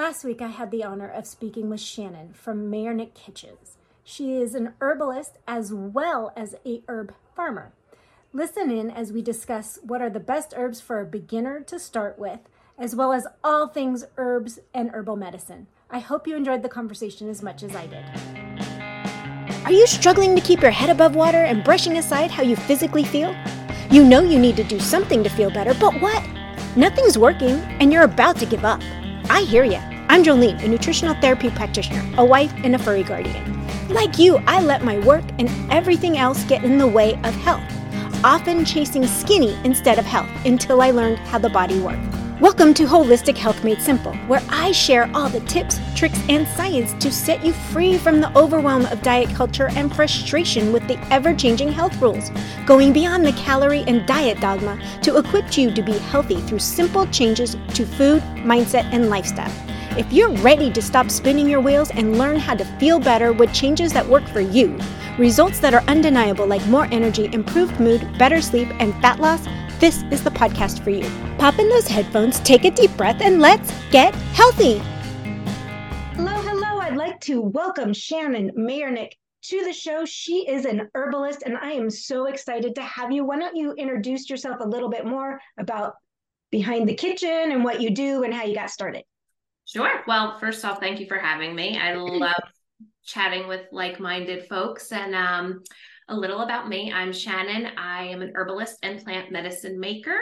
Last week, I had the honor of speaking with Shannon from Mayernik Kitchens. She is an herbalist as well as a herb farmer. Listen in as we discuss what are the best herbs for a beginner to start with, as well as all things herbs and herbal medicine. I hope you enjoyed the conversation as much as I did. Are you struggling to keep your head above water and brushing aside how you physically feel? You know you need to do something to feel better, but what? Nothing's working, and you're about to give up. I hear ya. I'm Jolene, a nutritional therapy practitioner, a wife, and a furry guardian. Like you, I let my work and everything else get in the way of health, often chasing skinny instead of health until I learned how the body worked. Welcome to Holistic Health Made Simple, where I share all the tips, tricks, and science to set you free from the overwhelm of diet culture and frustration with the ever changing health rules, going beyond the calorie and diet dogma to equip you to be healthy through simple changes to food, mindset, and lifestyle. If you're ready to stop spinning your wheels and learn how to feel better with changes that work for you, results that are undeniable like more energy, improved mood, better sleep, and fat loss, this is the podcast for you. Pop in those headphones, take a deep breath, and let's get healthy. Hello, hello. I'd like to welcome Shannon Mayernik to the show. She is an herbalist, and I am so excited to have you. Why don't you introduce yourself a little bit more about behind the kitchen and what you do and how you got started? Sure. Well, first off, thank you for having me. I love chatting with like-minded folks and um, a little about me. I'm Shannon. I am an herbalist and plant medicine maker.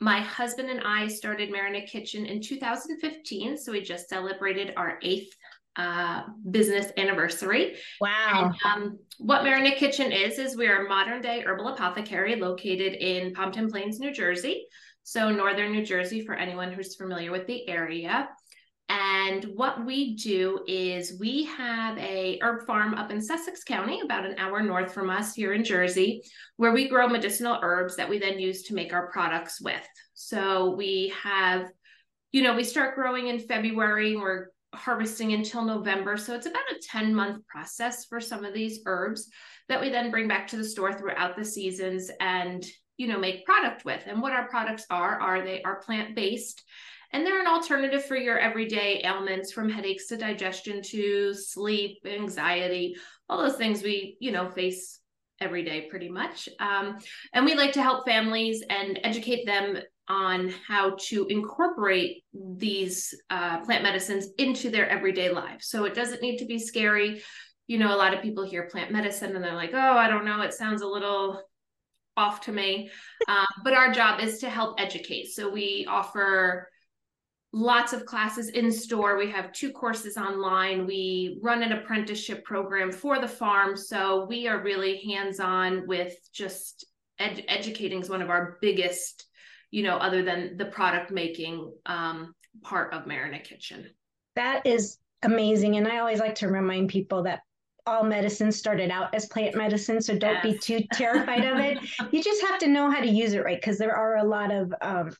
My husband and I started Mayernik Kitchen in 2015, so we just celebrated our eighth uh, business anniversary. Wow. And, um, what Mayernik Kitchen is, is we are a modern day herbal apothecary located in Pompton Plains, New Jersey. So, northern New Jersey, for anyone who's familiar with the area. And what we do is we have a herb farm up in Sussex County, about an hour north from us here in Jersey, where we grow medicinal herbs that we then use to make our products with. So we have, you know, we start growing in February, we're harvesting until November. So it's about a 10 month process for some of these herbs that we then bring back to the store throughout the seasons and, you know, make product with. And what our products are, are they are plant based and they're an alternative for your everyday ailments from headaches to digestion to sleep, anxiety, all those things we, you know, face every day pretty much. Um, and we like to help families and educate them on how to incorporate these uh, plant medicines into their everyday lives. So it doesn't need to be scary. You know, a lot of people hear plant medicine and they're like, oh, I don't know, it sounds a little off to me. Um, but our job is to help educate. So we offer lots of classes in store. We have two courses online. We run an apprenticeship program for the farm. So we are really hands on with just ed- educating is one of our biggest, you know, other than the product making um, part of Mayernik Kitchen. That is amazing. And I always like to remind people that all medicine started out as plant medicine. So don't yes. be too terrified of it. You just have to know how to use it right because there are a lot of um,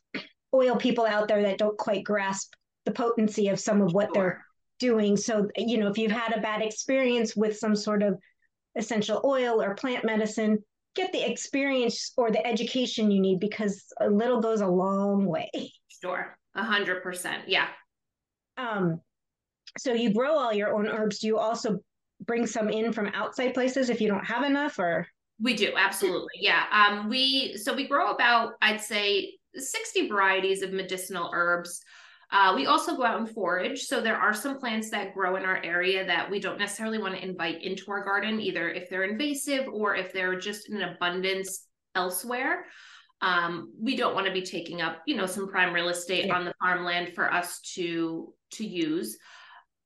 oil people out there that don't quite grasp the potency of some of what sure. they're doing. So, you know, if you've had a bad experience with some sort of essential oil or plant medicine, get the experience or the education you need because a little goes a long way. Sure. A hundred percent. Yeah. Um, so you grow all your own herbs. Do you also bring some in from outside places if you don't have enough or? We do. Absolutely. Yeah. Um, we, so we grow about, I'd say 60 varieties of medicinal herbs. Uh, we also go out and forage. So there are some plants that grow in our area that we don't necessarily want to invite into our garden, either if they're invasive or if they're just in abundance elsewhere. Um, we don't want to be taking up, you know, some prime real estate yeah. on the farmland for us to to use.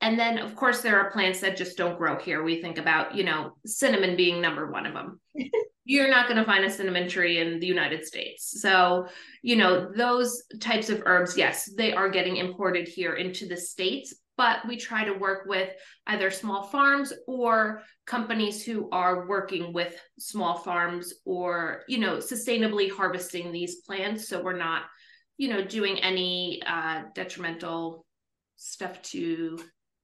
And then, of course, there are plants that just don't grow here. We think about, you know, cinnamon being number one of them. You're not going to find a cinnamon tree in the United States. So, you know, those types of herbs, yes, they are getting imported here into the States, but we try to work with either small farms or companies who are working with small farms or, you know, sustainably harvesting these plants. So we're not, you know, doing any uh, detrimental stuff to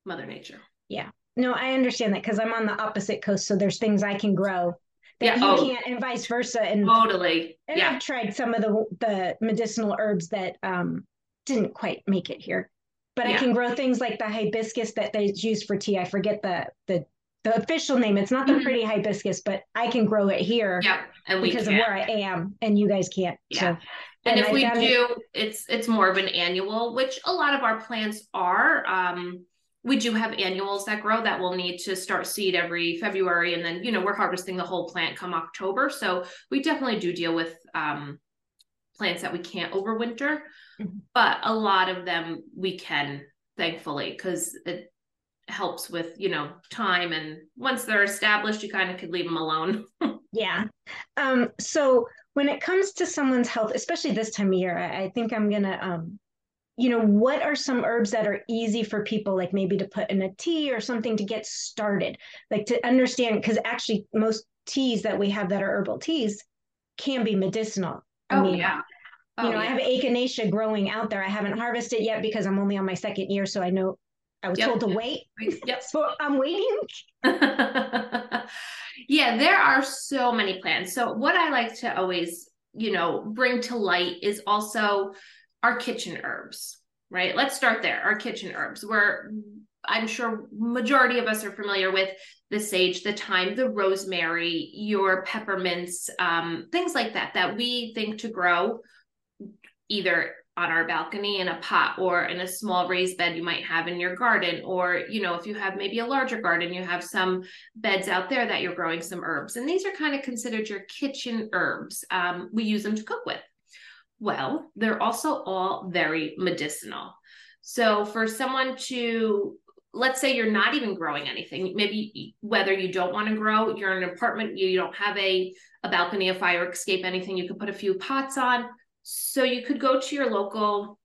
mother nature yeah no i understand that because i'm on the opposite coast so there's things i can grow that yeah, you oh, can't and vice versa and totally and yeah. i've tried some of the the medicinal herbs that um didn't quite make it here but yeah. I can grow things like the hibiscus that they use for tea. I forget the the the official name. It's not the mm-hmm. pretty hibiscus, but I can grow it here. Yeah, and because can. of where I am, and you guys can't. Yeah. So, and, and if I we do, it, it's it's more of an annual, which a lot of our plants are. Um, we do have annuals that grow that will need to start seed every February, and then you know we're harvesting the whole plant come October. So we definitely do deal with um, plants that we can't overwinter, mm-hmm. but a lot of them we can, thankfully, because it helps with you know time and once they're established you kind of could leave them alone yeah um so when it comes to someone's health especially this time of year i, I think i'm gonna um you know what are some herbs that are easy for people like maybe to put in a tea or something to get started like to understand because actually most teas that we have that are herbal teas can be medicinal I oh mean, yeah you oh, know, yeah. I have echinacea growing out there. I haven't harvested yet because I'm only on my second year, so I know I was yep. told to wait. Yep. so I'm waiting. yeah, there are so many plans. So what I like to always, you know, bring to light is also our kitchen herbs, right? Let's start there. Our kitchen herbs, where I'm sure majority of us are familiar with the sage, the thyme, the rosemary, your peppermints, um, things like that that we think to grow either on our balcony in a pot or in a small raised bed you might have in your garden or you know if you have maybe a larger garden you have some beds out there that you're growing some herbs and these are kind of considered your kitchen herbs um, we use them to cook with well they're also all very medicinal so for someone to let's say you're not even growing anything maybe whether you don't want to grow you're in an apartment you don't have a a balcony a fire escape anything you could put a few pots on so you could go to your local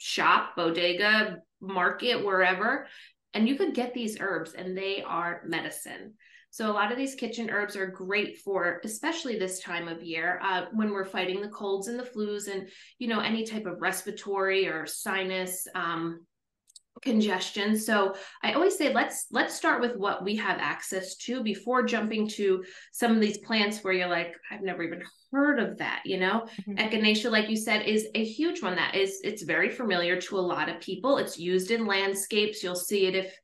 shop, bodega, market, wherever, and you could get these herbs and they are medicine. So a lot of these kitchen herbs are great for, especially this time of year, uh, when we're fighting the colds and the flus, and you know any type of respiratory or sinus um, congestion. So i always say let's let's start with what we have access to before jumping to some of these plants where you're like i've never even heard of that you know? Mm-hmm. echinacea like you said is a huge one that is it's very familiar to a lot of people. It's used in landscapes. You'll see it if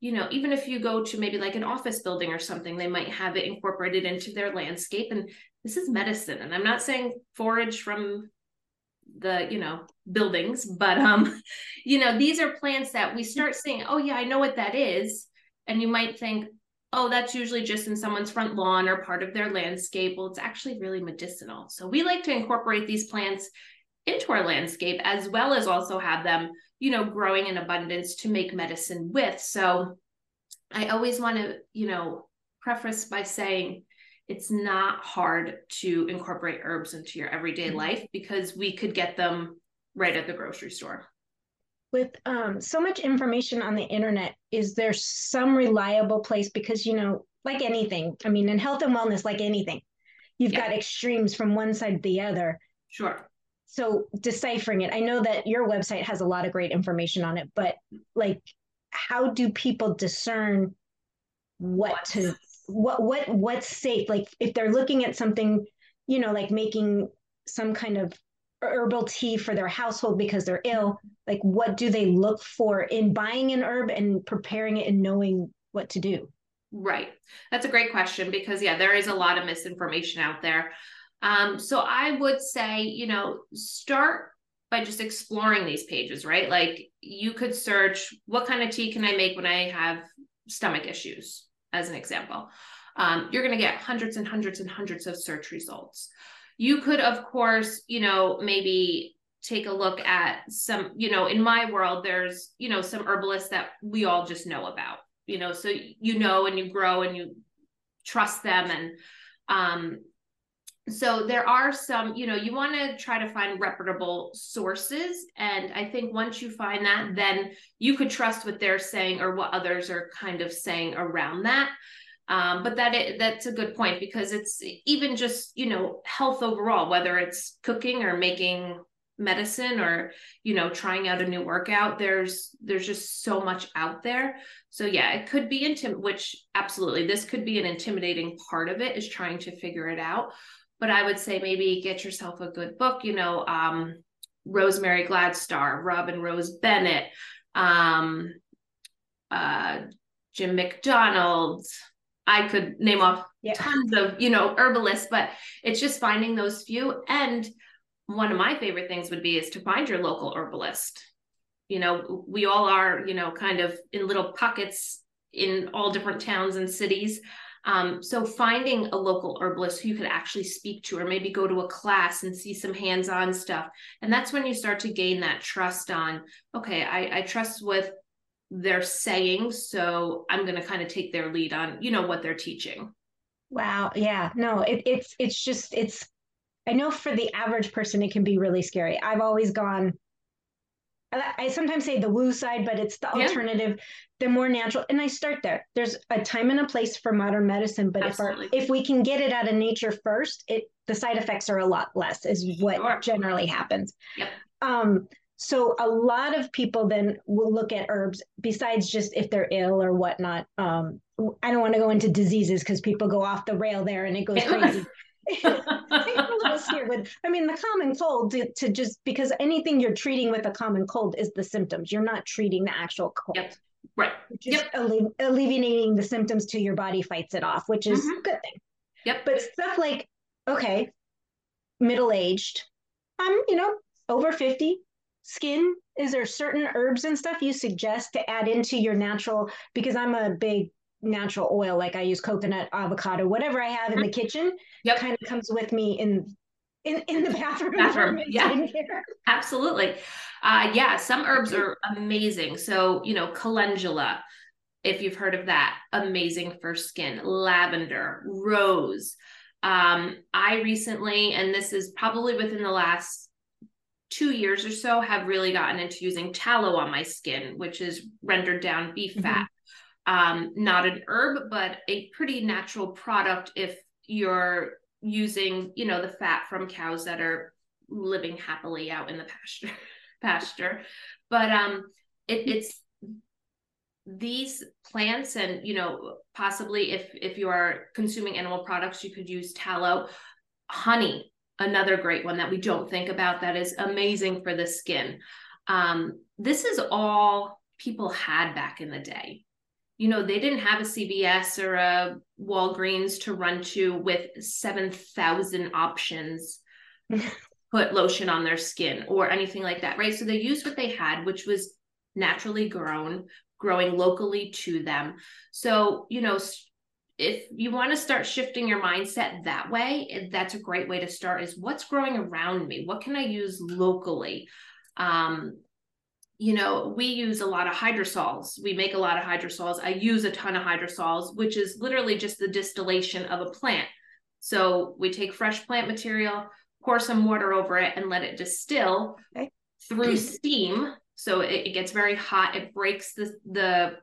you know even if you go to maybe like an office building or something they might have it incorporated into their landscape and this is medicine. And i'm not saying forage from the you know buildings but um you know these are plants that we start seeing, oh yeah i know what that is. And you might think oh that's usually just in someone's front lawn or part of their landscape. Well it's actually really medicinal. So we like to incorporate these plants into our landscape as well as also have them you know growing in abundance to make medicine with so i always want to you know preface by saying it's not hard to incorporate herbs into your everyday mm-hmm. life because we could get them right at the grocery store. With um, so much information on the internet, is there some reliable place? Because, you know, like anything, I mean, in health and wellness, like anything, you've yeah. got extremes from one side to the other. Sure. So deciphering it, I know that your website has a lot of great information on it, but like, how do people discern what, to what what what's safe? Like if they're looking at something you know like making some kind of herbal tea for their household because they're ill like what do they look for in buying an herb and preparing it and knowing what to do? Right. That's a great question because yeah there is a lot of misinformation out there um, so i would say you know start by just exploring these pages right like you could search what kind of tea can i make when i have stomach issues as an example, um, you're going to get hundreds and hundreds and hundreds of search results. You could, of course, you know, maybe take a look at some, you know, in my world, there's, you know, some herbalists that we all just know about, you know, so you know, and you grow and you trust them. And um, so there are some you know you want to try to find reputable sources and i think once you find that then you could trust what they're saying or what others are kind of saying around that. Um, but that it, that's a good point because it's even just you know health overall whether it's cooking or making medicine or you know trying out a new workout there's there's just so much out there. So yeah it could be intim which absolutely this could be an intimidating part of it is trying to figure it out but I would say maybe get yourself a good book, you know, um, Rosemary Gladstar, Robin Rose Bennett, um, uh, Jim McDonald. I could name off yeah. tons of, you know, herbalists, but it's just finding those few. And one of my favorite things would be is to find your local herbalist. You know, we all are, you know, kind of in little pockets in all different towns and cities. Um, so finding a local herbalist who you could actually speak to, or maybe go to a class and see some hands-on stuff, and that's when you start to gain that trust on. Okay, I, I trust with they're saying, so I'm to kind of take their lead on, you know, what they're teaching. Wow. Yeah. No. It, it's it's just it's. I know for the average person, it can be really scary. I've always gone I sometimes say the woo side, but it's the yeah. alternative, the more natural. And I start there. There's a time and a place for modern medicine, but if our, if we can get it out of nature first, it the side effects are a lot less, is what sure. generally happens. Yep. Um, so a lot of people then will look at herbs besides just if they're ill or whatnot. Um, I don't want to go into diseases because people go off the rail there and it goes crazy. A little scared with i mean the common cold to, to, just because anything you're treating with a common cold is the symptoms you're not treating the actual cold yep. right just yep. alle- alleviating the symptoms till your body fights it off which is mm-hmm. a good thing yep but stuff like okay middle aged i'm you know over 50 skin is there certain herbs and stuff you suggest to add into your natural because i'm a big natural oil like i use coconut avocado whatever i have in the kitchen yep. kind of comes with me in in, in the bathroom, bathroom. yeah. absolutely. Uh, yeah some herbs are amazing. So you know calendula if you've heard of that amazing for skin. Lavender rose. Um, i recently and this is probably within the last two years or so have really gotten into using tallow on my skin which is rendered down beef mm-hmm. fat um, not an herb, but a pretty natural product if you're using, you know, the fat from cows that are living happily out in the pasture. pasture, but um, it, it's these plants, and you know, possibly if if you are consuming animal products, you could use tallow, honey, another great one that we don't think about that is amazing for the skin. Um, this is all people had back in the day you know, they didn't have a CVS or a Walgreens to run to with 7,000 options put lotion on their skin or anything like that, right? So they used what they had, which was naturally grown, growing locally to them. So, you know, if you want to start shifting your mindset that way, that's a great way to start is what's growing around me? What can I use locally? Um, you know, we use a lot of hydrosols. We make a lot of hydrosols. I use a ton of hydrosols, which is literally just the distillation of a plant. So we take fresh plant material, pour some water over it, and let it distill okay. through steam. So it, it gets very hot. It breaks the the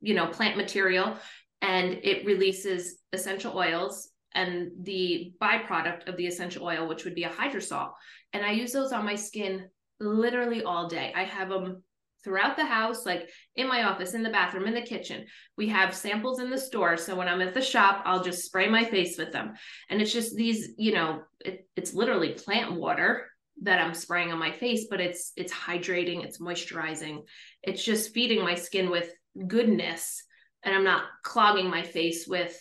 you know plant material, and it releases essential oils and the byproduct of the essential oil, which would be a hydrosol. And I use those on my skin literally all day. I have them throughout the house, like in my office, in the bathroom, in the kitchen. We have samples in the store. So when I'm at the shop, I'll just spray my face with them. And it's just these, you know, it, it's literally plant water that I'm spraying on my face, but it's it's hydrating, it's moisturizing. It's just feeding my skin with goodness and I'm not clogging my face with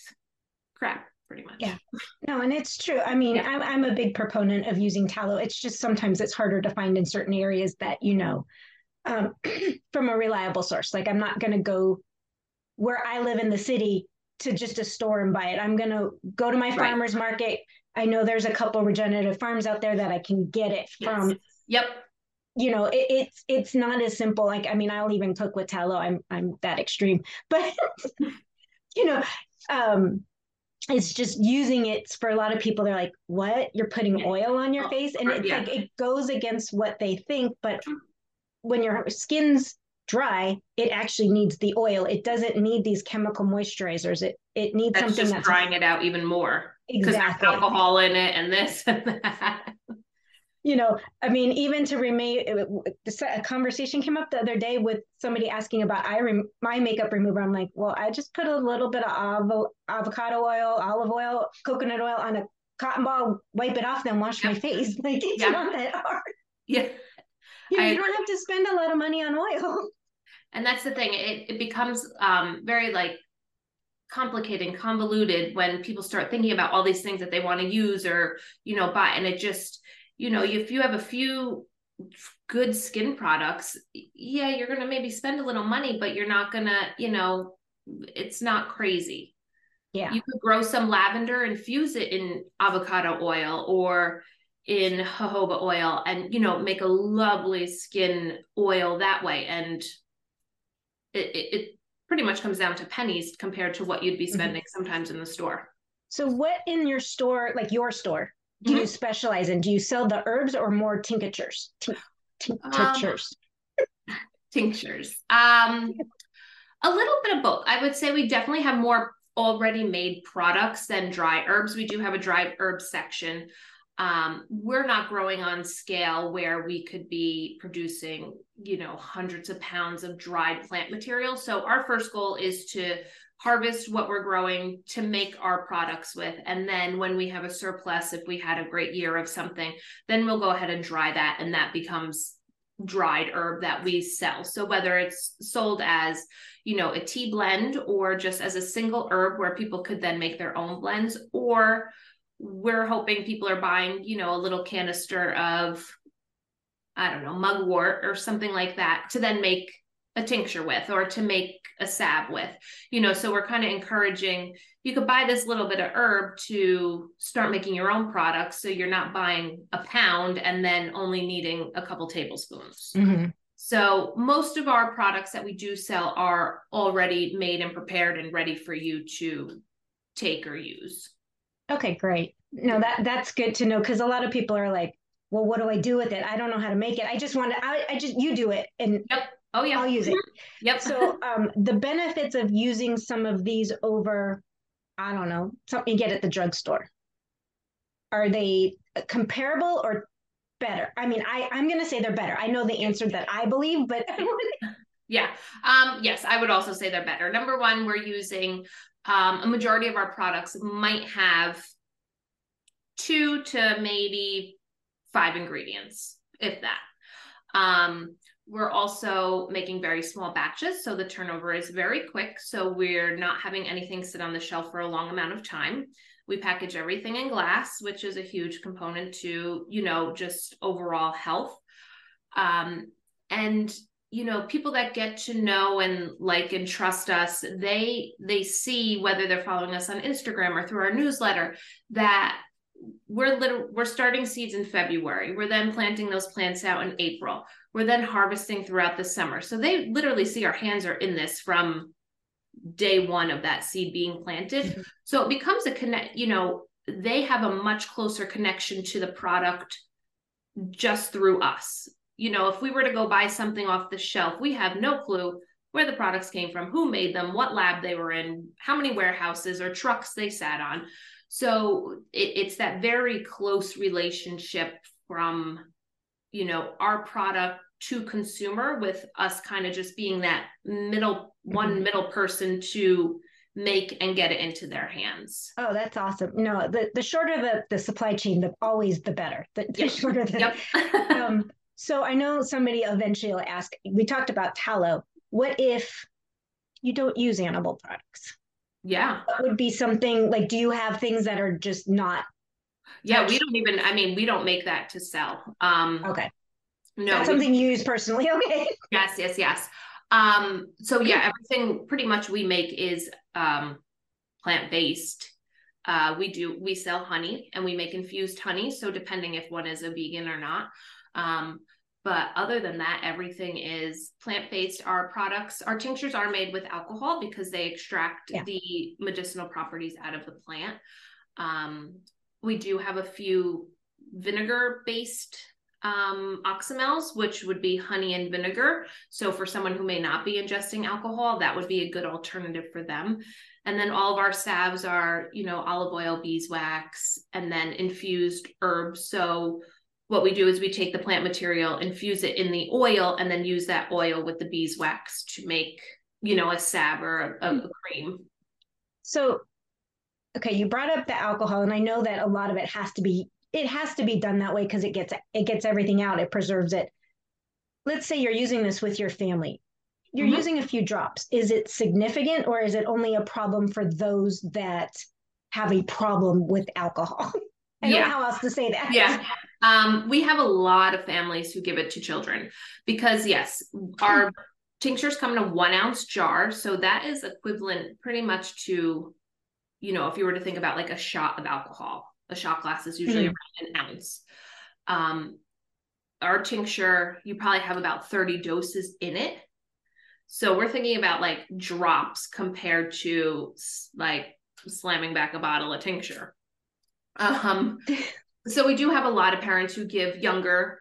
crap pretty much. Yeah. No, and it's true. I mean, yeah. I'm, I'm a big proponent of using tallow. It's just sometimes it's harder to find in certain areas that, you know, um, from a reliable source. Like I'm not going to go where I live in the city to just a store and buy it. I'm going to go to my right. farmer's market. I know there's a couple regenerative farms out there that I can get it from. Yes. Yep. You know, it, it's it's not as simple. Like I mean, I'll even cook with tallow. I'm I'm that extreme, but you know, um, it's just using it for a lot of people. They're like what? You're putting oil on your oh, face? And it's yeah. like it goes against what they think but mm. when your skin's dry it actually needs the oil. It doesn't need these chemical moisturizers. It it needs that's something just that's drying it out even more because exactly. there's alcohol in it and this and that you know, I mean, even to remain, a conversation came up the other day with somebody asking about I rem- my makeup remover. I'm like, well, I just put a little bit of av- avocado oil, olive oil, coconut oil on a cotton ball, wipe it off, then wash my face. Like it's yeah. not that hard. Yeah. you, know, you don't have to spend a lot of money on oil. And that's the thing; it it becomes um, very like complicated and convoluted when people start thinking about all these things that they want to use or you know buy, and it just you know if you have a few good skin products, yeah, you're going to maybe spend a little money, but you're not going to, you know, it's not crazy. Yeah. You could grow some lavender, and infuse it in avocado oil or in jojoba oil and, you know, make a lovely skin oil that way. And it, it, it pretty much comes down to pennies compared to what you'd be mm-hmm. spending mm-hmm. sometimes in the store. So, what in your store, like your store, do mm-hmm. you specialize in? Do you sell the herbs or more tinctures? tinctures. Um, tinctures. Um, a little bit of both. I would say we definitely have more already made products than dry herbs. We do have a dry herb section. Um, we're not growing on scale where we could be producing, you know, hundreds of pounds of dried plant material. So our first goal is to harvest what we're growing to make our products with. And then when we have a surplus, if we had a great year of something, then we'll go ahead and dry that. And that becomes dried herb that we sell. So whether it's sold as, you know, a tea blend or just as a single herb where people could then make their own blends, or we're hoping people are buying, you know, a little canister of, I don't know, mugwort or something like that to then make a tincture with or to make a salve with you know so we're kind of encouraging you could buy this little bit of herb to start making your own products so you're not buying a pound and then only needing a couple tablespoons. Mm-hmm. so most of our products that we do sell are already made and prepared and ready for you to take or use. Okay great. No that that's good to know because a lot of people are like well what do i do with it? I don't know how to make it. I just want to i, I just you do it and yep Oh yeah, I'll use it. yep. So um, the benefits of using some of these over, I don't know, something you get at the drugstore. Are they comparable or better? I mean, I I'm gonna say they're better. I know the answer that I believe, but yeah, um, yes, I would also say they're better. Number one, we're using um, a majority of our products might have two to maybe five ingredients, if that. Um, we're also making very small batches, so the turnover is very quick. So we're not having anything sit on the shelf for a long amount of time. We package everything in glass, which is a huge component to, you know, just overall health. Um, and you know people that get to know and like and trust us they they see whether they're following us on instagram or through our newsletter that we're little we're starting seeds in february we're then planting those plants out in april we're then harvesting throughout the summer. So they literally see our hands are in this from day one of that seed being planted. Mm-hmm. So it becomes a connect, you know, they have a much closer connection to the product just through us. You know, if we were to go buy something off the shelf, we have no clue where the products came from, who made them, what lab they were in, how many warehouses or trucks they sat on. So it, it's that very close relationship from you know our product to consumer with us kind of just being that middle one mm-hmm. middle person to make and get it into their hands. Oh, that's awesome. No, the, the shorter the, the supply chain, the always the better. The, the yep. shorter the yep. um, so I know somebody eventually will ask, we talked about tallow. What if you don't use animal products? Yeah. What would be something like do you have things that are just not yeah, we don't even. I mean, we don't make that to sell. Um, okay. No, that's something we, you use personally. Okay. Yes, yes, yes. Um, so yeah, everything pretty much we make is um, plant based. Uh, we do we sell honey and we make infused honey. So depending if one is a vegan or not. Um, but other than that, everything is plant based. Our products, our tinctures are made with alcohol because they extract yeah. the medicinal properties out of the plant. Um, we do have a few vinegar based um, oxymels, which would be honey and vinegar. So for someone who may not be ingesting alcohol, that would be a good alternative for them. And then all of our salves are, you know, olive oil, beeswax, and then infused herbs. So what we do is we take the plant material, infuse it in the oil, and then use that oil with the beeswax to make, you know, a salve or a, a hmm. cream. So okay, you brought up the alcohol, and I know that a lot of it has to be it has to be done that way because it gets it gets everything out, it preserves it. let's say you're using this with your family. You're Mhm. using a few drops. Is it significant or is it only a problem for those that have a problem with alcohol? I don't Yeah. know how else to say that. Yeah. Um, we have a lot of families who give it to children because yes, our tinctures come in a one ounce jar. So that is equivalent pretty much to, you know, if you were to think about like a shot of alcohol, a shot glass is usually Mhm. around an ounce. Um, our tincture, you probably have about 30 doses in it. So we're thinking about like drops compared to like slamming back a bottle of tincture. Um, so we do have a lot of parents who give younger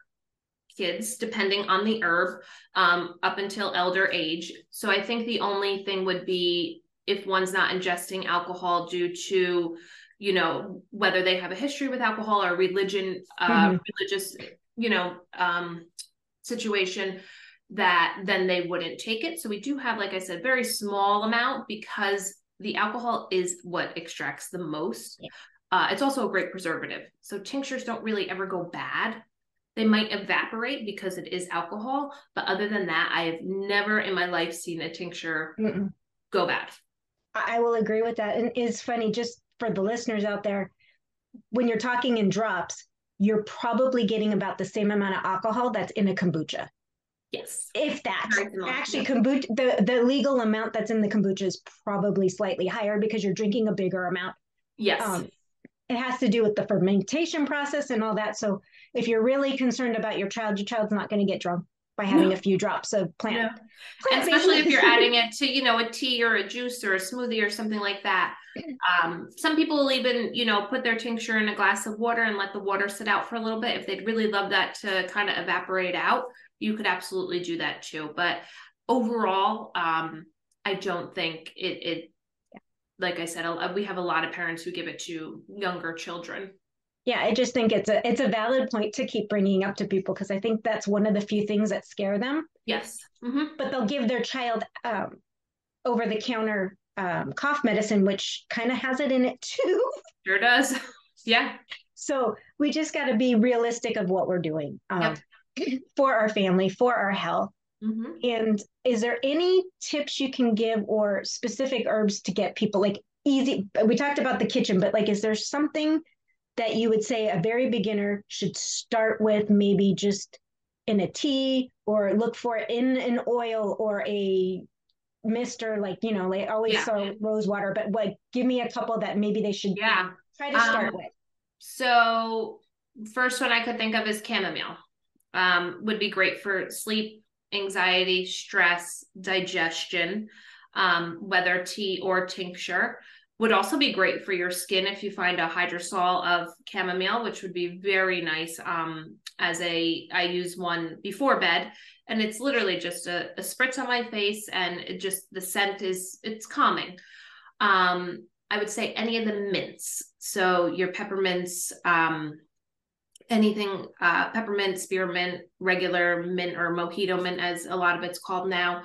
kids, depending on the herb, um, up until elder age. So I think the only thing would be if one's not ingesting alcohol due to, you know, whether they have a history with alcohol or religion, uh, Mhm. religious, you know, um, situation that then they wouldn't take it. So we do have, like I said, very small amount because the alcohol is what extracts the most. Yeah. Uh, it's also a great preservative. So tinctures don't really ever go bad. They might evaporate because it is alcohol, but other than that, I have never in my life seen a tincture Mm-mm. go bad. I will agree with that. And it's funny, just for the listeners out there, when you're talking in drops, you're probably getting about the same amount of alcohol that's in a kombucha. Yes. If that. Actually, kombucha, the, the legal amount that's in the kombucha is probably slightly higher because you're drinking a bigger amount. Yes. Um, it has to do with the fermentation process and all that. So if you're really concerned about your child, your child's not going to get drunk by having No. a few drops of plant. No. plant especially if you're adding it to you know a tea or a juice or a smoothie or something like that um, some people will even you know put their tincture in a glass of water and let the water sit out for a little bit. If they'd really love that to kind of evaporate out you could absolutely do that too. But overall um, i don't think it it like i said we have a lot of parents who give it to younger children. Yeah, I just think it's a it's a valid point to keep bringing up to people because I think that's one of the few things that scare them. yes. Hmm But they'll give their child um, over the counter um, cough medicine, which kind of has it in it too. sure does yeah So we just got to be realistic of what we're doing um, for our family, for our health. hmm And is there any tips you can give or specific herbs to get people like easy? We talked about the kitchen, but like, is there something that you would say a very beginner should start with, maybe just in a tea or look for it in an oil or a mister, like, you know, like always Yeah. saw rose water, but like, give me a couple that maybe they should yeah try to start Um, with. So first one I could think of is chamomile. Um, would be great for sleep, anxiety, stress, digestion, um, whether tea or tincture. Would also be great for your skin if you find a hydrosol of chamomile, which would be very nice. Um, as a, I use one before bed, and it's literally just a, a spritz on my face, and it just the scent is it's calming. Um, I would say any of the mints. So your peppermints, um, anything uh, peppermint, spearmint, regular mint or mojito mint, as a lot of it's called now.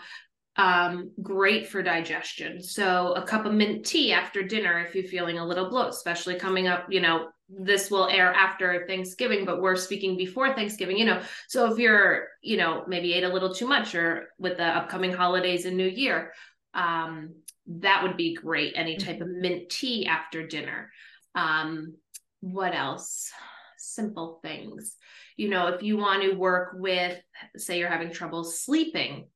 Um, great for digestion. So a cup of mint tea after dinner if you're feeling a little bloat, especially coming up, you know, this will air after Thanksgiving, but we're speaking before Thanksgiving, you know. So if you're, you know, maybe ate a little too much or with the upcoming holidays and New Year, um, that would be great. Any type of mint tea after dinner. Um, what else? Simple things. You know, if you want to work with, say, you're having trouble sleeping,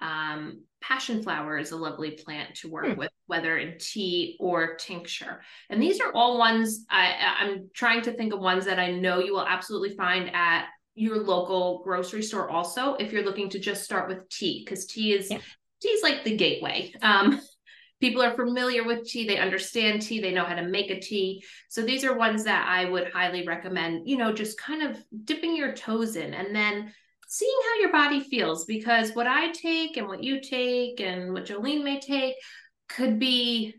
um, passion flower is a lovely plant to work Hmm. with, whether in tea or tincture. And these are all ones I, I'm trying to think of ones that I know you will absolutely find at your local grocery store. Also, if you're looking to just start with tea, because tea is Yeah. tea is like the gateway. Um, people are familiar with tea they understand tea they know how to make a tea so these are ones that i would highly recommend you know just kind of dipping your toes in and then seeing how your body feels because what i take and what you take and what jolene may take could be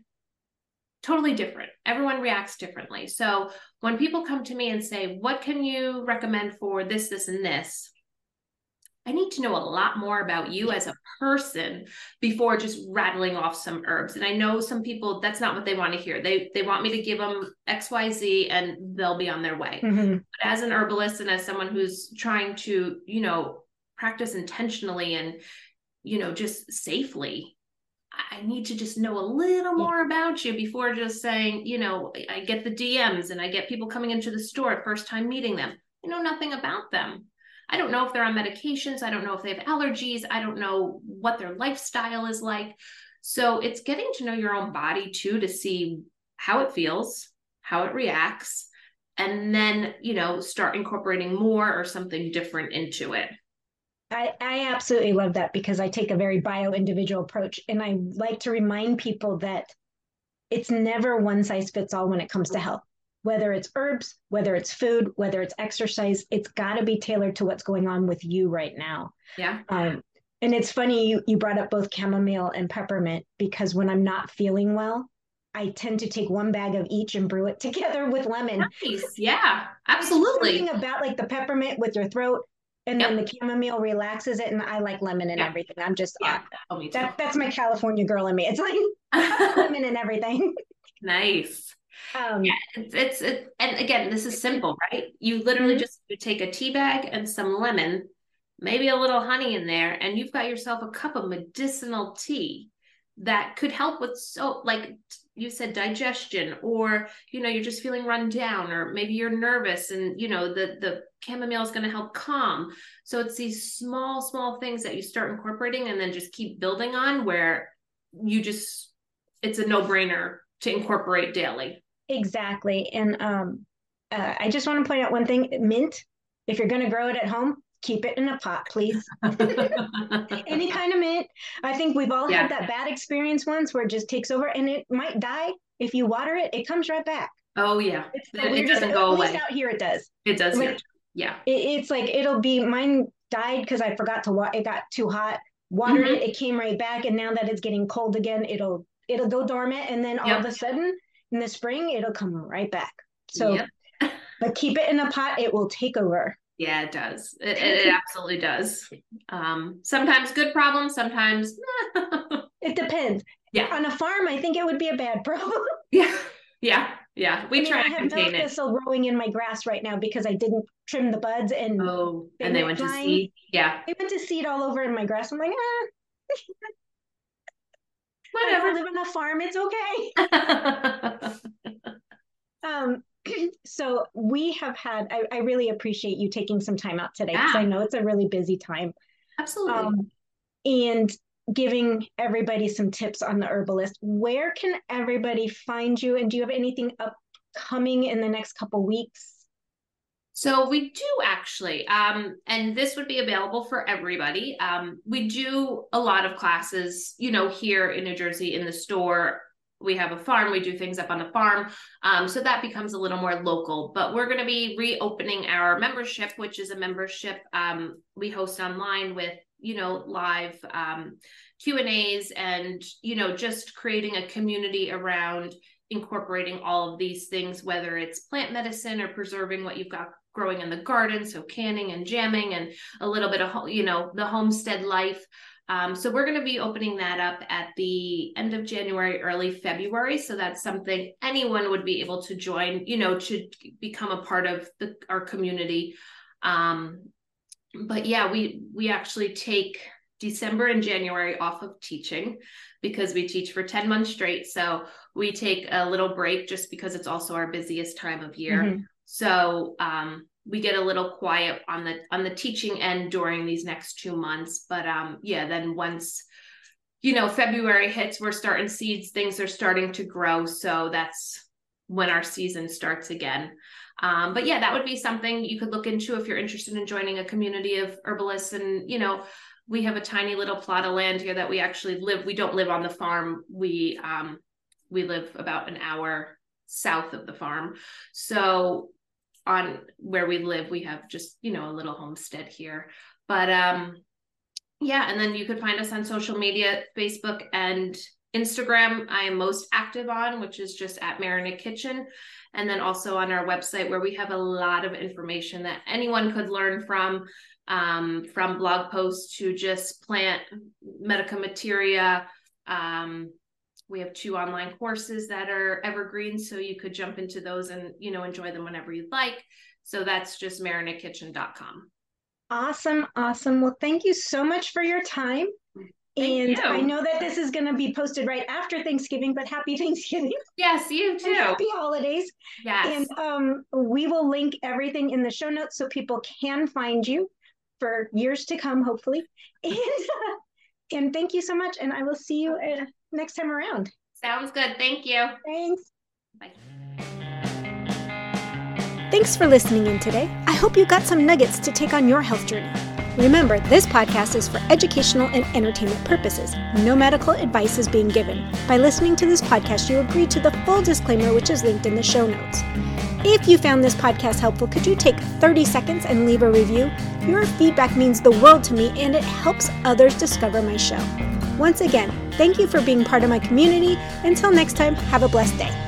totally different. Everyone reacts differently. So when people come to me and say what can you recommend for this this and this I need to know a lot more about you as a person before just rattling off some herbs. And I know some people that's not what they want to hear. They they want me to give them XYZ and they'll be on their way. Mhm. But as an herbalist and as someone who's trying to, you know, practice intentionally and you know just safely i need to just know a little more about you before just saying you know i get the dms and i get people coming into the store first time meeting them i know nothing about them i don't know if they're on medications. I don't know if they have allergies. I don't know what their lifestyle is like. So it's getting to know your own body too to see how it feels how it reacts and then you know start incorporating more or something different into it. I, I absolutely love that because I take a very bio individual approach. And I like to remind people that it's never one size fits all when it comes to health, whether it's herbs, whether it's food, whether it's exercise, it's got to be tailored to what's going on with you right now. Yeah. Um, and it's funny you, you brought up both chamomile and peppermint because when I'm not feeling well, I tend to take one bag of each and brew it together with lemon. Nice. Yeah, absolutely. Something about like the peppermint with your throat and yep. then the chamomile relaxes it and i like lemon and yep. everything i'm just yeah oh. That, that's my california girl in me it's like lemon and everything nice um yeah it's, it's it, and again this is simple right? You literally mm-hmm. just you take a tea bag and some lemon maybe a little honey in there and you've got yourself a cup of medicinal tea that could help with so like you said digestion or you know you're just feeling run down or maybe you're nervous and you know the the chamomile is going to help calm. So it's these small small things that you start incorporating and then just keep building on where you just it's a no-brainer to incorporate daily exactly and um uh, i just want to point out one thing mint if you're going to grow it at home keep it in a pot, please. Any kind of mint. I think we've all yeah. had that bad experience once where it just takes over and it might die. If you water it, it comes right back. Oh yeah. It doesn't go away. out here it does. It does like, Yeah. It, it's like it'll be mine died because I forgot to water it got too hot. Watered mm-hmm. it, it came right back. And now that it's getting cold again, it'll it'll go dormant and then all yep. of a sudden in the spring it'll come right back. So yep. but keep it in a pot, it will take over. Yeah, it does. It, it, absolutely does. Um, sometimes good problems, sometimes it depends. Yeah, on a farm, I think it would be a bad problem. yeah, yeah, yeah. We I mean, try it. I have thistle growing in my grass right now because I didn't trim the buds and oh, they and they went flying. to seed. Yeah, they went to seed all over in my grass. I'm like, ah. Whatever. I live on a farm. It's okay. um, so we have had I, I, really appreciate you taking some time out today because yeah. i know it's a really busy time absolutely um, and giving everybody some tips on the herbalist where can everybody find you and do you have anything upcoming in the next couple weeks so we do actually, um, and this would be available for everybody. Um, we do a lot of classes, you know, here in New Jersey in the store we have a farm we do things up on the farm um, so that becomes a little more local but we're going to be reopening our membership which is a membership um, we host online with you know live um, q and a's and you know just creating a community around incorporating all of these things whether it's plant medicine or preserving what you've got growing in the garden so canning and jamming and a little bit of you know the homestead life um, so we're going to be opening that up at the end of January, early February. So that's something anyone would be able to join, you know, to become a part of the, our community. Um, but yeah, we we actually take December and January off of teaching because we teach for 10 months straight. So we take a little break just because it's also our busiest time of year. Mm-hmm. So um, we get a little quiet on the on the teaching end during these next two months but um yeah then once you know february hits we're starting seeds things are starting to grow. So that's when our season starts again. Um, but yeah that would be something you could look into if you're interested in joining a community of herbalists. And you know we have a tiny little plot of land here that we actually live we don't live on the farm. We um we live about an hour south of the farm. So on where we live we have just you know a little homestead here. But um yeah and then you could find us on social media facebook and instagram i am most active on which is just at mayernik kitchen. And then also on our website where we have a lot of information that anyone could learn from um, from blog posts to just plant medica materia um, we have two online courses that are evergreen so you could jump into those and you know enjoy them whenever you'd like so that's just mayernikkitchen.com Awesome, awesome. Well, thank you so much for your time. Thank and you. I know that this is going to be posted right after Thanksgiving, but happy Thanksgiving. Yes, you too. And happy holidays. Yes. And um, we will link everything in the show notes so people can find you for years to come, hopefully. And, uh, and thank you so much. And I will see you next time around. Sounds good. Thank you. Thanks. Bye. Thanks for listening in today. I hope you got some nuggets to take on your health journey. Remember, this podcast is for educational and entertainment purposes. No medical advice is being given. By listening to this podcast, you agree to the full disclaimer, which is linked in the show notes. If you found this podcast helpful, could you take 30 seconds and leave a review? Your feedback means the world to me and it helps others discover my show. Once again, thank you for being part of my community. Until next time, have a blessed day.